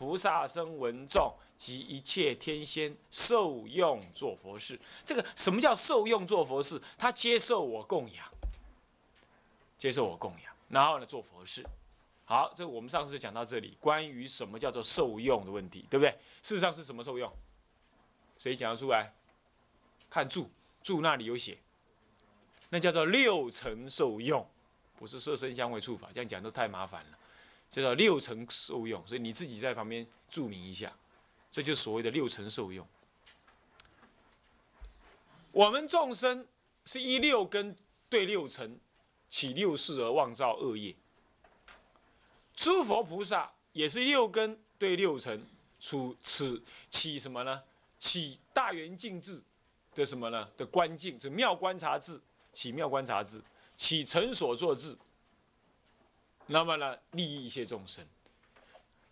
菩萨声闻众及一切天仙受用做佛事。这个什么叫受用做佛事？他接受我供养，接受我供养，然后呢做佛事。好，这我们上次就讲到这里，关于什么叫做受用的问题，对不对？事实上是什么受用？谁讲得出来？看注，注那里有写，那叫做六层受用，不是色身香味触法，这样讲都太麻烦了。这叫六成受用，所以你自己在旁边注明一下，这就所谓的六成受用。我们众生是依六根对六尘起六事而妄造恶业。诸佛菩萨也是六根对六尘，处此起什么呢？起大圆镜智的什么呢？的观境，是妙观察智，起妙观察智，起成所作智。那么呢，利益一些众生。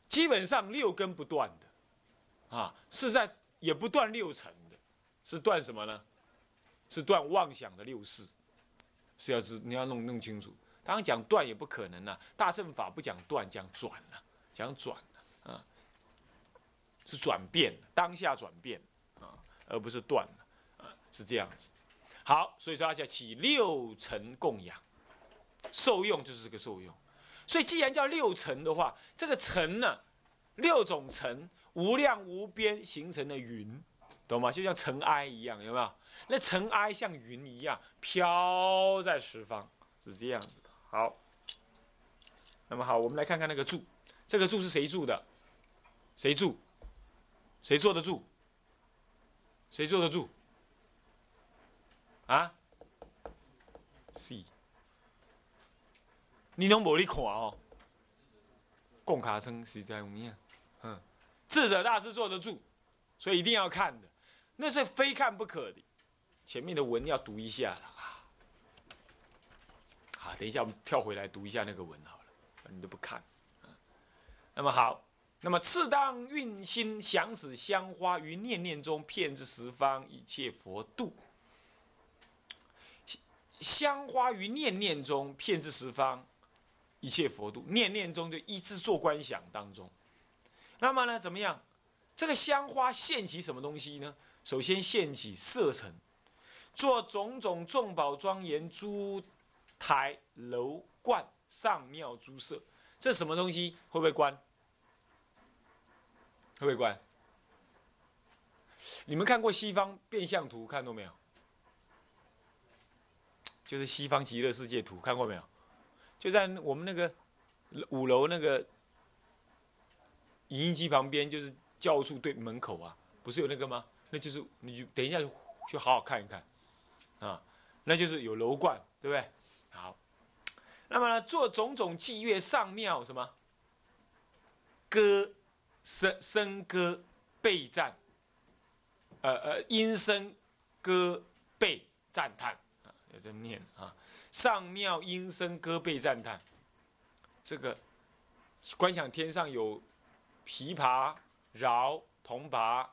基本上六根不断的，啊，是在也不断六尘的，是断什么呢？是断妄想的六事，是要知你要弄弄清楚。刚刚讲断也不可能啊，大乘法不讲断，讲转了，讲转了啊，是转变，当下转变啊，而不是断了啊，是这样子。好，所以说要叫起六尘供养，受用就是这个受用。所以既然叫六尘的话，这个尘呢，六种尘无量无边形成的云，懂吗？就像尘埃一样，有没有？那尘埃像云一样飘在十方，是这样子。好，那么好，我们来看看那个柱，这个柱是谁住的？谁住？谁坐得住？谁坐得住？啊？C，你拢无你看哦。贡卡生实在无样，嗯，智者大师坐得住，所以一定要看的，那是非看不可的。前面的文要读一下了。啊，等一下，我们跳回来读一下那个文好了，你都不看。那么好，那么次当运心想使香花于念念中遍至十方一切佛度。香花于念念中遍至十方一切佛度，念念中就一直做观想当中。那么呢，怎么样？这个香花现起什么东西呢？首先现起色尘，做种种众宝庄严诸。台楼观上庙诸色，这什么东西？会不会关？会不会关？你们看过西方变相图，看到没有？就是西方极乐世界图，看过没有？就在我们那个五楼那个影音机旁边，就是教务处对门口啊，不是有那个吗？那就是你就等一下去好好看一看啊，那就是有楼冠，对不对？好，那么呢，做种种祭乐上庙什么歌声声歌备赞，呃呃，音声歌备赞叹，有这念啊，上庙音声歌备赞叹，这个观想天上有琵琶、饶、铜拔、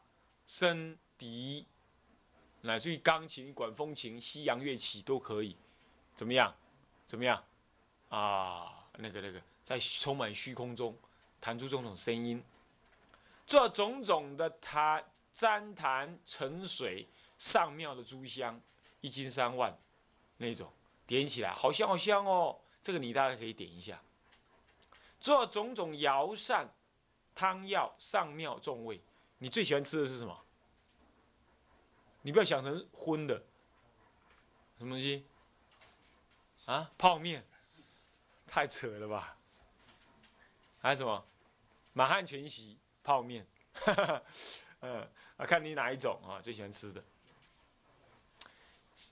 笙、笛，乃至于钢琴、管风琴、西洋乐器都可以，怎么样？怎么样？啊，那个那个，在充满虚空中弹出种种声音，做种种的弹旃檀沉水上庙的珠香，一斤三万那种，点起来好香好香哦。这个你大概可以点一下。做种种药膳汤药上庙众位，你最喜欢吃的是什么？你不要想成荤的，什么东西？啊，泡面，太扯了吧？还有什么？满汉全席泡面，嗯，啊，看你哪一种啊，最喜欢吃的。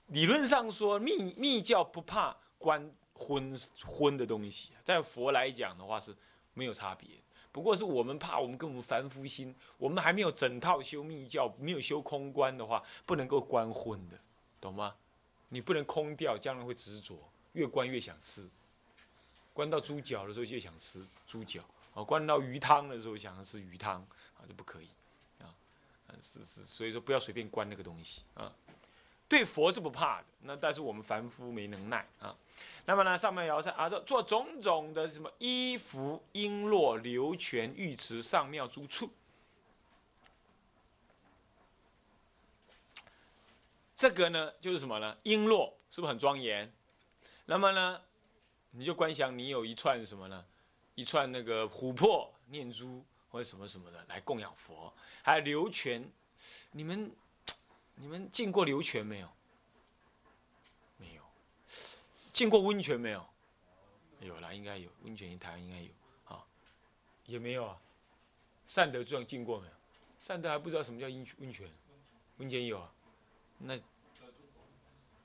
理论上说，密密教不怕关荤荤的东西，在佛来讲的话是没有差别。不过是我们怕我们跟我们凡夫心，我们还没有整套修密教，没有修空观的话，不能够关荤的，懂吗？你不能空掉，将来会执着。越关越想吃，关到猪脚的时候就想吃猪脚，啊，关到鱼汤的时候想吃鱼汤，啊，这不可以，啊，是是，所以说不要随便关那个东西啊。对佛是不怕的，那但是我们凡夫没能耐啊。那么呢，上面摇扇啊，做做种种的什么衣服、璎珞、流泉、浴池、上庙诸处，这个呢就是什么呢？璎珞是不是很庄严？那么呢，你就观想你有一串什么呢？一串那个琥珀念珠或者什么什么的来供养佛，还有流泉，你们你们进过流泉没有？没有。进过温泉没有？有啦，应该有温泉，台湾应该有啊，也没有啊。善德庄进过没有？善德还不知道什么叫温，温泉，温泉有啊。那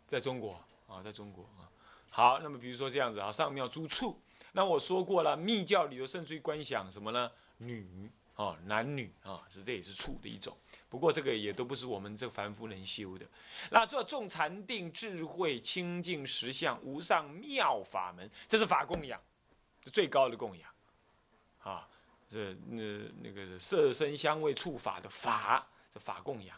在中国啊，在中国啊。好，那么比如说这样子啊，上庙诸处。那我说过了，密教里头甚至于观想什么呢？女啊，男女啊，是这也是处的一种。不过这个也都不是我们这凡夫能修的。那做众禅定、智慧、清净实相、无上妙法门，这是法供养，最高的供养。啊，这那那个色身香味触法的法，这法供养。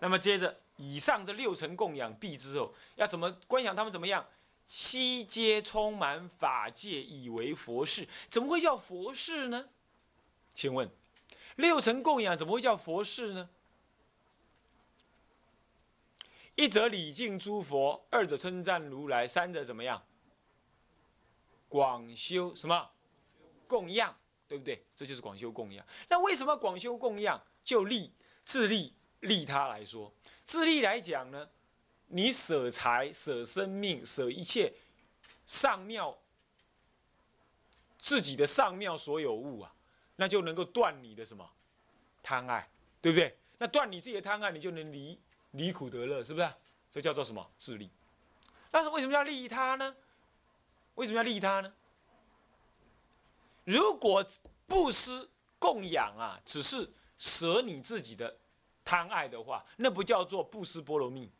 那么接着以上这六层供养毕之后，要怎么观想他们怎么样？悉皆充满法界，以为佛事，怎么会叫佛事呢？请问，六层供养怎么会叫佛事呢？一则礼敬诸佛，二者称赞如来，三者怎么样？广修什么供养，对不对？这就是广修供养。那为什么广修供养就利自利利他来说，自利来讲呢？你舍财、舍生命、舍一切上庙自己的上庙所有物啊，那就能够断你的什么贪爱，对不对？那断你自己的贪爱，你就能离离苦得乐，是不是？这叫做什么自利？但是为什么要利他呢？为什么要利他呢？如果布施供养啊，只是舍你自己的贪爱的话，那不叫做布施波罗蜜。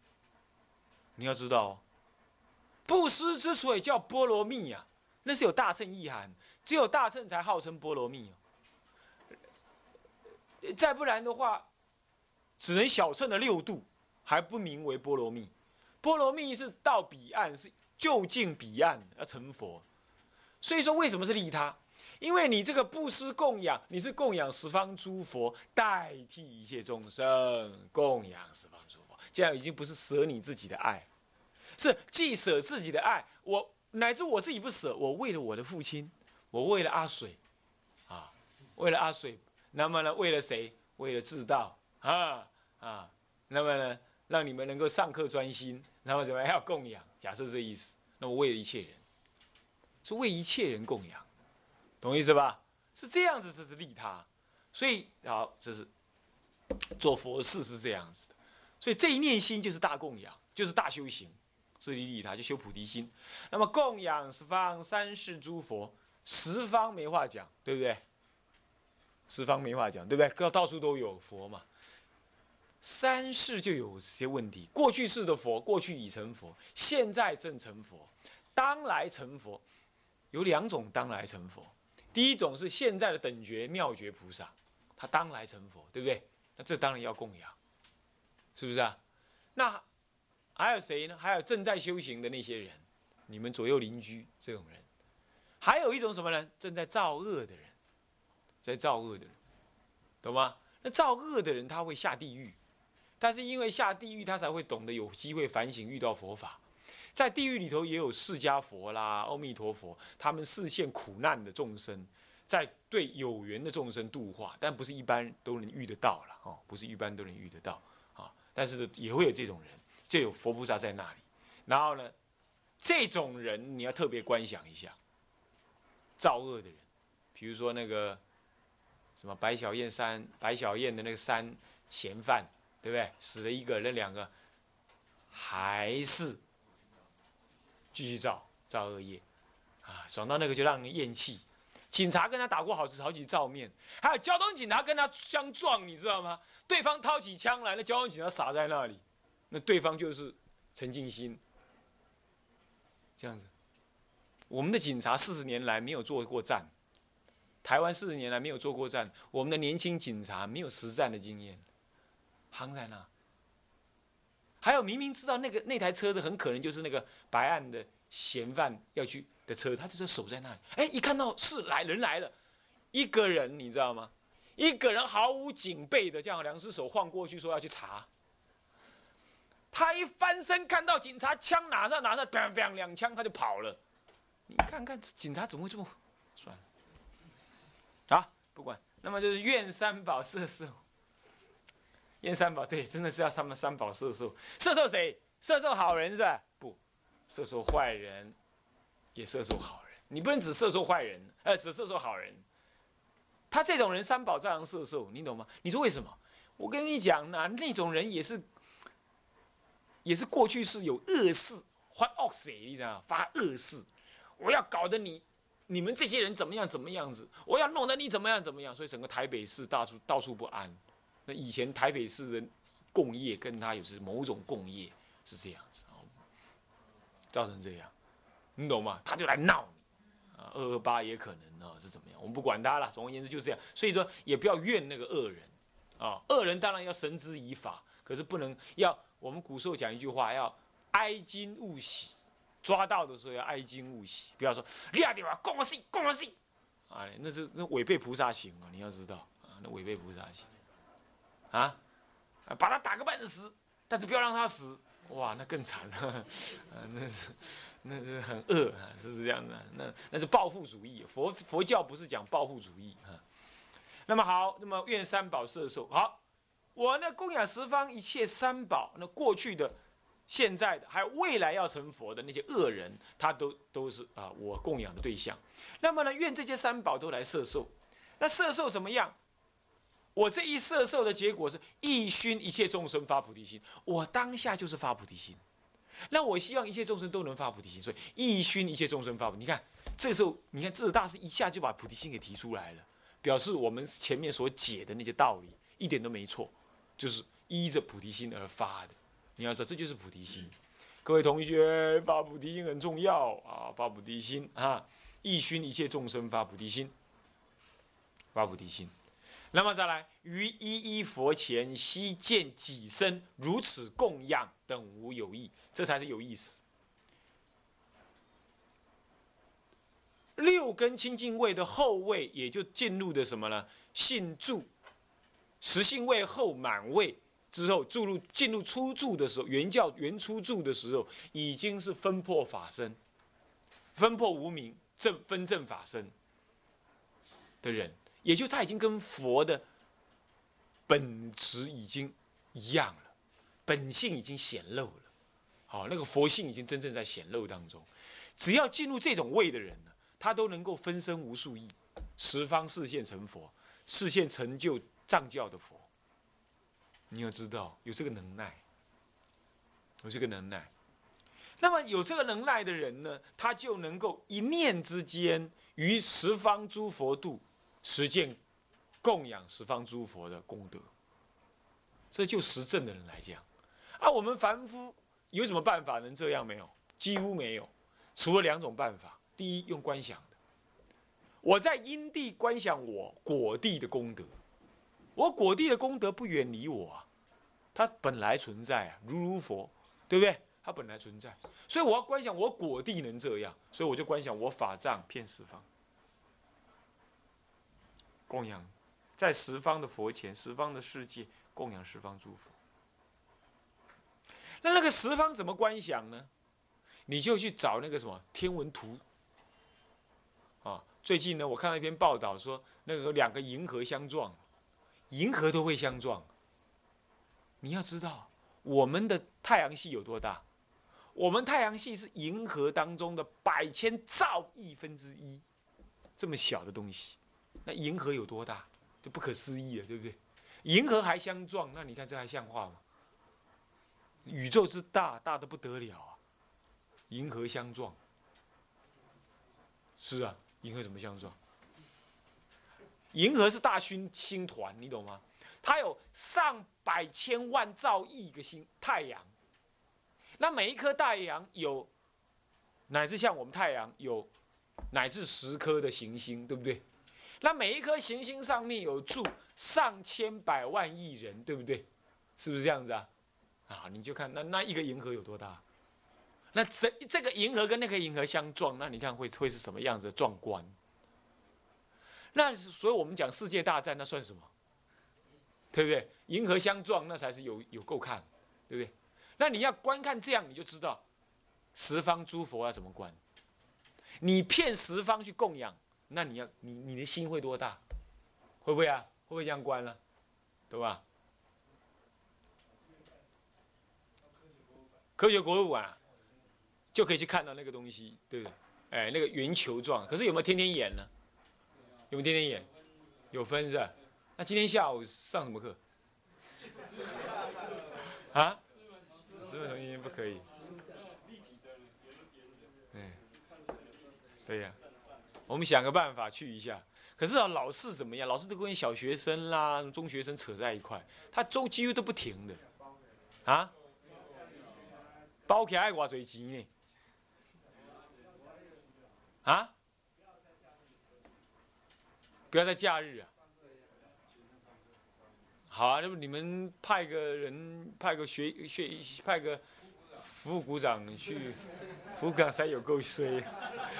你要知道，哦布施之所以叫波罗蜜呀，那是有大乘意涵，只有大乘才号称波罗蜜哦。再不然的话，只能小乘的六度还不名为波罗蜜。波罗蜜是到彼岸，是就近彼岸要成佛。所以说，为什么是利他？因为你这个布施供养，你是供养十方诸佛，代替一切众生供养十方诸佛，这样已经不是舍你自己的爱。是既舍自己的爱，我乃至我自己不舍，我为了我的父亲，我为了阿水，啊，为了阿水，那么呢，为了谁？为了自道啊啊，那么呢，让你们能够上课专心，那么怎么要供养？假设这意思，那么为了一切人，是为一切人供养，懂意思吧？是这样子，这是利他，所以好，这是做佛事是这样子的，所以这一念心就是大供养，就是大修行。自利利他，就修菩提心。那么供养十方三世诸佛，十方没话讲，对不对？十方没话讲，对不对？到到处都有佛嘛。三世就有些问题。过去世的佛，过去已成佛，现在正成佛，当来成佛，有两种当来成佛。第一种是现在的等觉妙觉菩萨，他当来成佛，对不对？那这当然要供养，是不是啊？那。还有谁呢？还有正在修行的那些人，你们左右邻居这种人，还有一种什么人？正在造恶的人，在造恶的人，懂吗？那造恶的人他会下地狱，但是因为下地狱，他才会懂得有机会反省，遇到佛法。在地狱里头也有释迦佛啦、阿弥陀佛，他们视现苦难的众生，在对有缘的众生度化，但不是一般都能遇得到了哦，不是一般都能遇得到啊。但是，也会有这种人。就有佛菩萨在那里，然后呢，这种人你要特别观想一下，造恶的人，比如说那个什么白小燕三白小燕的那个三嫌犯，对不对？死了一个，那两个还是继续造造恶业，啊，爽到那个就让人厌弃。警察跟他打过好几好几照面，还有交通警察跟他相撞，你知道吗？对方掏起枪来，那交通警察傻在那里。那对方就是陈静心，这样子。我们的警察四十年来没有做过战，台湾四十年来没有做过战，我们的年轻警察没有实战的经验，夯在那。还有明明知道那个那台车子很可能就是那个白案的嫌犯要去的车，他就是守在那里。哎，一看到是来人来了，一个人你知道吗？一个人毫无警备的这样两只手晃过去说要去查。他一翻身看到警察，枪拿上拿上，砰砰两枪他就跑了。你看看警察怎么会这么？算了，不管。那么就是愿三宝射受。愿三宝对，真的是要他们三宝射受，射受谁？射受好人是吧？不，射受坏人，也射受好人。你不能只射受坏人，呃，只射受好人。他这种人三宝照样射受，你懂吗？你说为什么？我跟你讲呢，那种人也是，也是过去是有恶事，发恶谁？你知道吗？发恶事，我要搞得你，你们这些人怎么样怎么样子？我要弄得你怎么样怎么样？所以整个台北市到处到处不安。那以前台北市的共业跟他有是某种共业是这样子，造成这样，你懂吗？他就来闹你啊，二二八也可能啊是怎么样？我们不管他了。总而言之就是这样，所以说也不要怨那个恶人啊。恶人当然要绳之以法，可是不能要我们古时候讲一句话，要哀今勿喜，抓到的时候要哀矜勿喜，不要说厉点吧，共我信，共我信，啊，那是那违背菩萨行啊，你要知道。啊，那违背菩萨行。啊，把他打个半死，但是不要让他死，哇，那更惨。了，啊，那是，那是很恶啊，是不是这样的？那那是报复主义，佛佛教不是讲报复主义啊。那么好，那么愿三宝摄受，好，我呢供养十方一切三宝，那过去的、现在的，还有未来要成佛的那些恶人，他都都是啊我供养的对象。那么呢，愿这些三宝都来摄受，那摄受怎么样？我这一摄受的结果是一熏一切众生发菩提心，我当下就是发菩提心。那我希望一切众生都能发菩提心，所以一熏一切众生发菩提。你看这时候，你看智大师一下就把菩提心给提出来了，表示我们前面所解的那些道理一点都没错，就是依着菩提心而发的。你要知道，这就是菩提心。各位同学，发菩提心很重要啊！发菩提心啊，一熏一切众生发菩提心，发菩提心。那么再来，于一一佛前悉见己身如此供养等无有异，这才是有意思。六根清净位的后位，也就进入的什么呢？性住，实性位后满位之后，注入进入初住的时候，原教原初住的时候，已经是分破法身，分破无名正分正法身的人。也就他已经跟佛的本质已经一样了，本性已经显露了，好，那个佛性已经真正在显露当中。只要进入这种位的人呢，他都能够分身无数亿，十方视现成佛，视现成就藏教的佛。你要知道，有这个能耐，有这个能耐。那么有这个能耐的人呢，他就能够一念之间于十方诸佛度。实践供养十方诸佛的功德，这就实证的人来讲，啊，我们凡夫有什么办法能这样没有？几乎没有，除了两种办法。第一，用观想的，我在因地观想我果地的功德，我果地的功德不远离我，它本来存在啊，如如佛，对不对？它本来存在，所以我要观想我果地能这样，所以我就观想我法藏遍十方。供养，在十方的佛前，十方的世界供养十方诸佛。那那个十方怎么观想呢？你就去找那个什么天文图。啊，最近呢，我看到一篇报道说，那个两个银河相撞，银河都会相撞。你要知道，我们的太阳系有多大？我们太阳系是银河当中的百千兆亿分之一，这么小的东西。那银河有多大？就不可思议了，对不对？银河还相撞，那你看这还像话吗？宇宙之大，大的不得了啊！银河相撞，是啊，银河怎么相撞？银河是大星星团，你懂吗？它有上百千万兆亿个星太阳，那每一颗太阳有，乃至像我们太阳有，乃至十颗的行星，对不对？那每一颗行星上面有住上千百万亿人，对不对？是不是这样子啊？啊，你就看那那一个银河有多大？那这这个银河跟那个银河相撞，那你看会会是什么样子的？壮观。那所以我们讲世界大战，那算什么？对不对？银河相撞，那才是有有够看，对不对？那你要观看这样，你就知道十方诸佛要怎么观。你骗十方去供养，那你要你你的心会多大？会不会啊？会不会这样观了？对吧？科学博物馆就可以去看到那个东西，对不对？哎，那个圆球状，可是有没有天天演呢？有没有天天演？有分是吧？那今天下午上什么课？啊？资本重新不可以。嗯，对呀，我们想个办法去一下。可是啊，老师怎么样？老师都跟小学生啦、中学生扯在一块，他周几乎都不停的。啊？包起来多少钱呢？啊？不要在假日啊！好啊，那么你们派个人，派个学学，派个服务股长去，服务股长有够衰，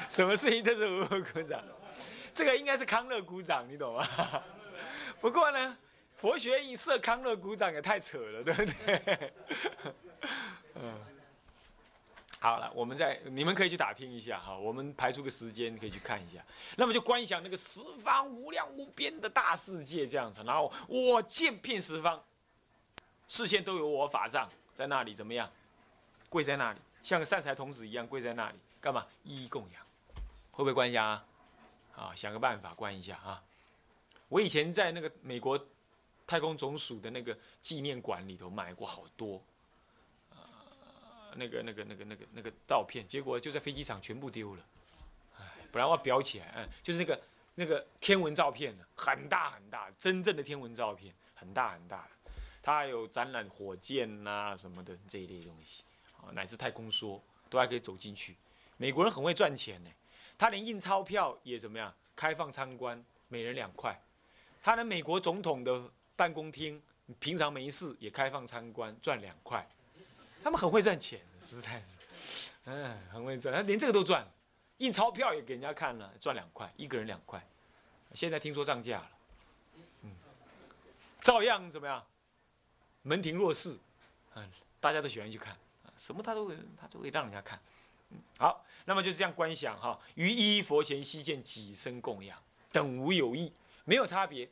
什么事情都是服务股长，这个应该是康乐股长，你懂吗？不过呢，佛学院设康乐股长也太扯了，对不对？好了，我们在你们可以去打听一下哈，我们排出个时间可以去看一下。那么就观想那个十方无量无边的大世界这样子，然后我见遍十方，视线都有我法藏在那里，怎么样？跪在那里，像个善财童子一样跪在那里，干嘛？一一供养，会不会观想啊？啊，想个办法观一下啊。我以前在那个美国太空总署的那个纪念馆里头买过好多。那个、那个、那个、那个、那个照片，结果就在飞机场全部丢了。哎，本来我要裱起来，嗯，就是那个那个天文照片呢，很大很大，真正的天文照片，很大很大。它还有展览火箭呐什么的这一类东西，啊，乃至太空梭都还可以走进去。美国人很会赚钱呢，他连印钞票也怎么样，开放参观，每人两块。他的美国总统的办公厅，平常没事也开放参观，赚两块。他们很会赚钱，实在是，嗯，很会赚，他连这个都赚，印钞票也给人家看了，赚两块，一个人两块。现在听说涨价了，嗯，照样怎么样？门庭若市，嗯，大家都喜欢去看，什么他都会，他都会让人家看。嗯，好，那么就是这样观想哈，于一佛前悉见己身供养，等无有异，没有差别。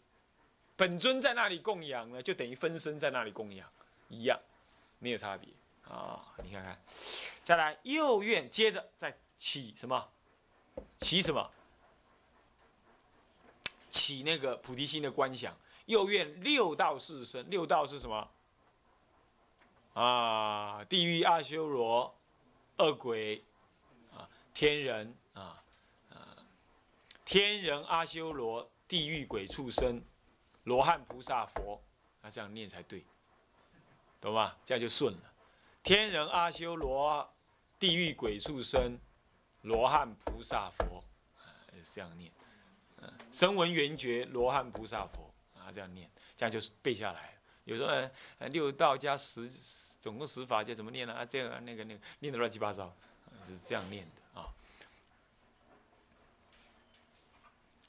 本尊在那里供养呢，就等于分身在那里供养一样，没有差别。啊，你看看，再来右愿，接着再起什么？起什么？起那个菩提心的观想。右愿六道四生，六道是什么？啊，地狱、阿修罗、恶鬼，啊，天人啊，啊，天人、阿修罗、地狱、鬼、畜生、罗汉、菩萨、佛，那这样念才对，懂吗？这样就顺了。天人、阿修罗、地狱、鬼、畜生、罗汉、菩萨、佛，是这样念。嗯，声闻缘觉、罗汉、菩萨、佛，啊，这样念，这样就是背下来。有时候呃，六道加十，总共十法界怎么念。呢？啊，这样那个那个念。的乱七八糟，是这样念。的啊。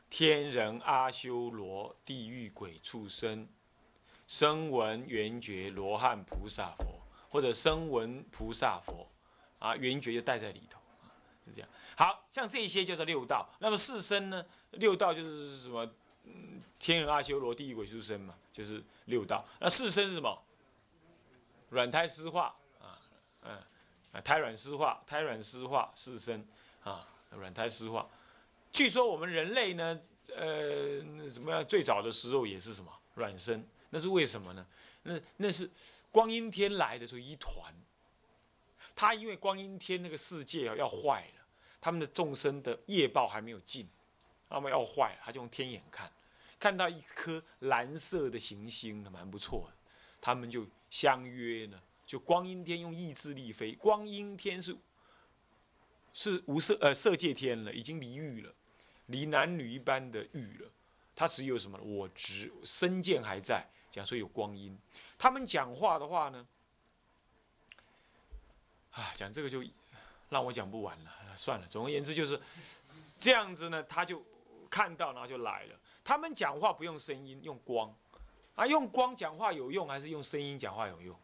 天人、阿修罗、地狱、鬼、畜生、声闻缘觉、罗汉、菩萨、佛。或者声闻菩萨佛，啊，圆觉就带在里头，是这样。好像这些就是六道。那么四身呢？六道就是什么？嗯，天人、阿修罗、地狱、鬼、畜生嘛，就是六道。那四身是什么？软胎湿化啊，嗯，啊，胎软湿化，胎软湿化四身啊，软胎湿化。据说我们人类呢，呃，什么样？最早的时候也是什么软身？那是为什么呢？那那是。光阴天来的时候一团，他因为光阴天那个世界要要坏了，他们的众生的业报还没有尽，那么要坏了，他就用天眼看，看到一颗蓝色的行星，蛮不错的，他们就相约呢，就光阴天用意志力飞，光阴天是是无色呃色界天了，已经离欲了，离男女一般的欲了，他只有什么我执身见还在。讲说有光阴，他们讲话的话呢，啊，讲这个就让我讲不完了，算了。总而言之就是这样子呢，他就看到，然后就来了。他们讲话不用声音，用光。啊，用光讲话有用还是用声音讲话有用？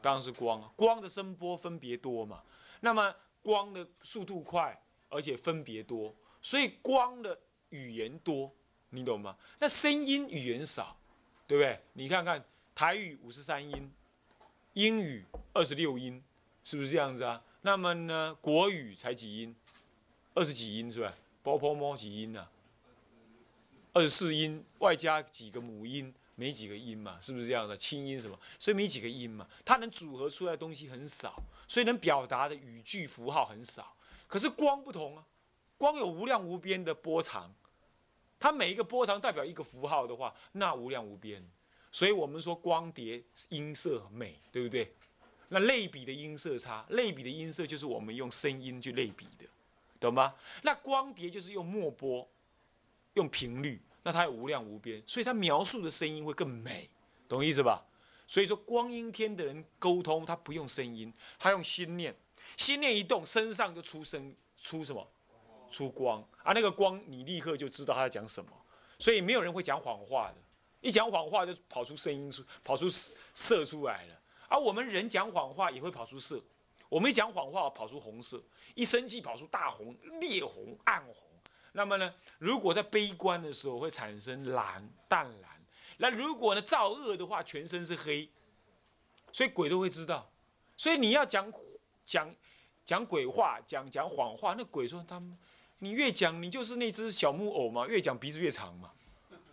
当然是光，光的声波分别多嘛。那么光的速度快，而且分别多，所以光的语言多，你懂吗？那声音语言少，对不对？你看看台语五十三音，英语二十六音，是不是这样子啊？那么呢，国语才几音？二十几音是吧？波波摸几音呢？二十四音，外加几个母音。没几个音嘛，是不是这样的？清音什么？所以没几个音嘛，它能组合出来的东西很少，所以能表达的语句符号很少。可是光不同啊，光有无量无边的波长，它每一个波长代表一个符号的话，那无量无边。所以我们说光碟音色美，对不对？那类比的音色差，类比的音色就是我们用声音去类比的，懂吗？那光碟就是用墨波，用频率。那它无量无边，所以它描述的声音会更美，懂意思吧？所以说光阴天的人沟通，他不用声音，他用心念，心念一动，身上就出声，出什么？出光啊！那个光你立刻就知道他在讲什么，所以没有人会讲谎话的，一讲谎话就跑出声音出，跑出色出来了。而我们人讲谎话也会跑出色，我们一讲谎话跑出红色，一生气跑出大红、烈红、暗红。那么呢，如果在悲观的时候会产生蓝淡蓝，那如果呢造恶的话，全身是黑，所以鬼都会知道。所以你要讲讲讲鬼话，讲讲谎话，那鬼说他们，你越讲你就是那只小木偶嘛，越讲鼻子越长嘛，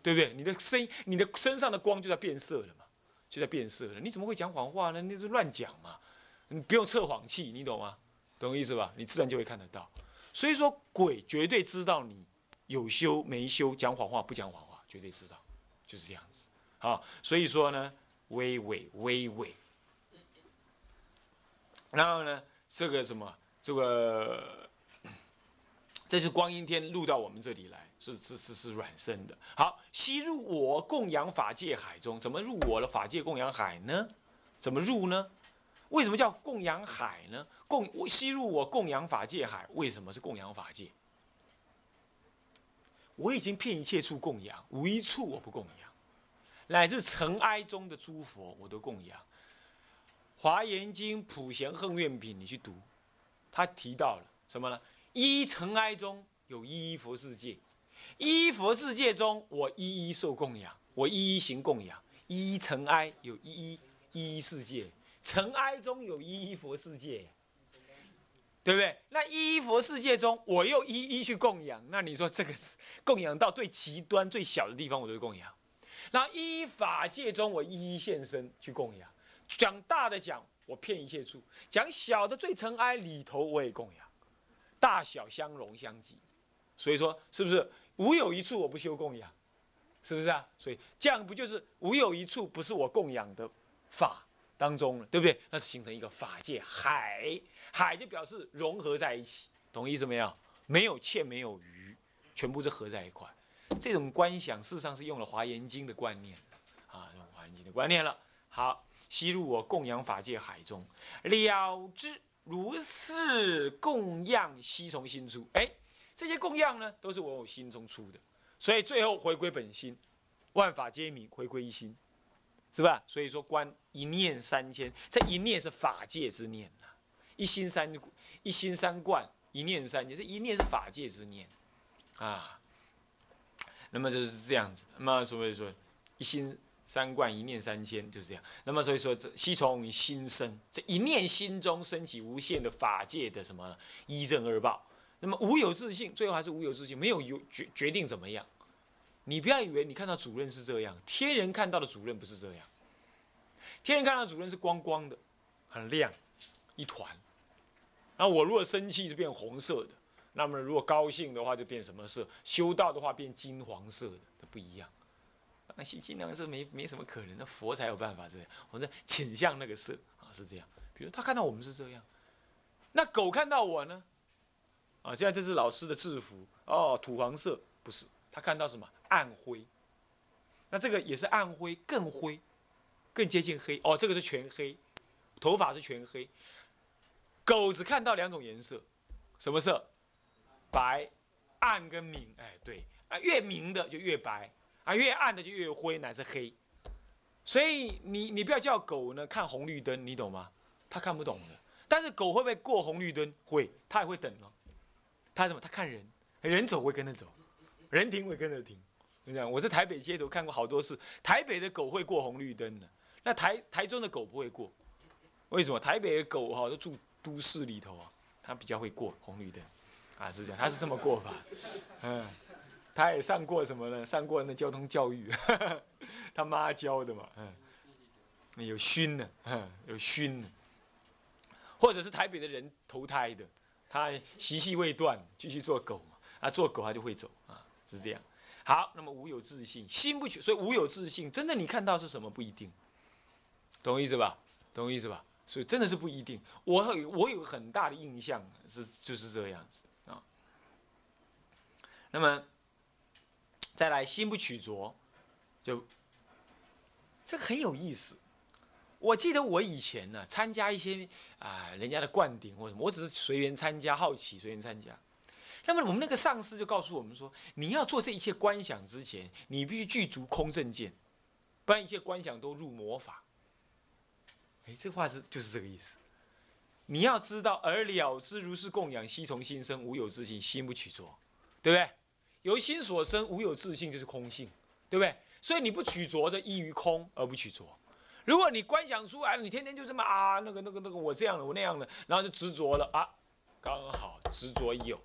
对不对？你的声音你的身上的光就在变色了嘛，就在变色了。你怎么会讲谎话呢？那是乱讲嘛，你不用测谎器，你懂吗？懂意思吧？你自然就会看得到。所以说，鬼绝对知道你有修没修，讲谎话不讲谎话，绝对知道，就是这样子。好，所以说呢，微微微微，然后呢，这个什么，这个，这是光阴天入到我们这里来，是是是是软身的。好，吸入我供养法界海中，怎么入我的法界供养海呢？怎么入呢？为什么叫供养海呢？供吸入我供养法界海，为什么是供养法界？我已经遍一切处供养，无一处我不供养，乃至尘埃中的诸佛我都供养。华严经普贤恨愿品，你去读，他提到了什么呢？一尘埃中有一一佛世界，一佛世界中我一一受供养，我一一行供养。一尘埃有一一一一世界。尘埃中有一一佛世界，对不对？那一一佛世界中，我又一一去供养。那你说这个供养到最极端、最小的地方，我都供养。那一一法界中，我一一现身去供养。讲大的讲，我骗一切处；讲小的最尘埃里头，我也供养。大小相融相济，所以说是不是无有一处我不修供养？是不是啊？所以这样不就是无有一处不是我供养的法？当中了，对不对？那是形成一个法界海，海就表示融合在一起，懂意思没有？没有欠，没有余，全部是合在一块。这种观想，事实上是用了《华严经》的观念，啊，用《华严经》的观念了。好，吸入我供养法界海中，了之如是供养悉从心出。哎，这些供养呢，都是我心中出的，所以最后回归本心，万法皆明，回归一心。是吧？所以说观一念三千，这一念是法界之念呐，一心三一心三观，一念三千，这一念是法界之念啊。那么就是这样子。那么所以说一心三观，一念三千，就是这样。那么所以说这悉从心生，这一念心中升起无限的法界的什么一正二报。那么无有自信，最后还是无有自信，没有有决决定怎么样。你不要以为你看到主任是这样，天人看到的主任不是这样。天人看到主任是光光的，很亮，一团。那我如果生气就变红色的，那么如果高兴的话就变什么色？修道的话变金黄色的，它不一样。那些金黄色没没什么可能，那佛才有办法这样。我说倾向那个色啊，是这样。比如他看到我们是这样，那狗看到我呢？啊，现在这是老师的制服哦，土黄色不是。他看到什么暗灰？那这个也是暗灰，更灰，更接近黑哦。这个是全黑，头发是全黑。狗只看到两种颜色，什么色？白、暗跟明。哎，对啊，越明的就越白啊，越暗的就越灰，乃是黑。所以你你不要叫狗呢看红绿灯，你懂吗？它看不懂的。但是狗会不会过红绿灯？会，它也会等哦。它什么？它看人，人走会跟着走，人停会跟着停。你讲，我在台北街头看过好多次，台北的狗会过红绿灯的，那台台中的狗不会过。为什么？台北的狗哈都住都市里头啊，它比较会过红绿灯，啊是这样，它是这么过法。嗯，他也上过什么呢？上过那交通教育，他妈教的嘛。嗯，有熏的，嗯有熏的。或者是台北的人投胎的，他习气未断，继续做狗嘛，啊，做狗他就会走啊，是这样。好，那么无有自信，心不取，所以无有自信，真的你看到是什么不一定，懂我意思吧？懂我意思吧？所以真的是不一定。我我有很大的印象是就是这样子啊。那么再来心不取着，就这个很有意思。我记得我以前呢，参加一些啊人家的灌顶或什么，我只是随缘参加，好奇随缘参加。那么我们那个上司就告诉我们说，你要做这一切观想之前，你必须具足空正见，不然一切观想都入魔法。哎，这话是就是这个意思。你要知道，而了知如是供养，悉从心生，无有自性，心不取着，对不对？由心所生，无有自性就是空性，对不对？所以你不取着，的依于空而不取着。如果你观想出来，你天天就这么啊，那个、那个、那个，我这样的，我那样的，然后就执着了啊，刚好执着有，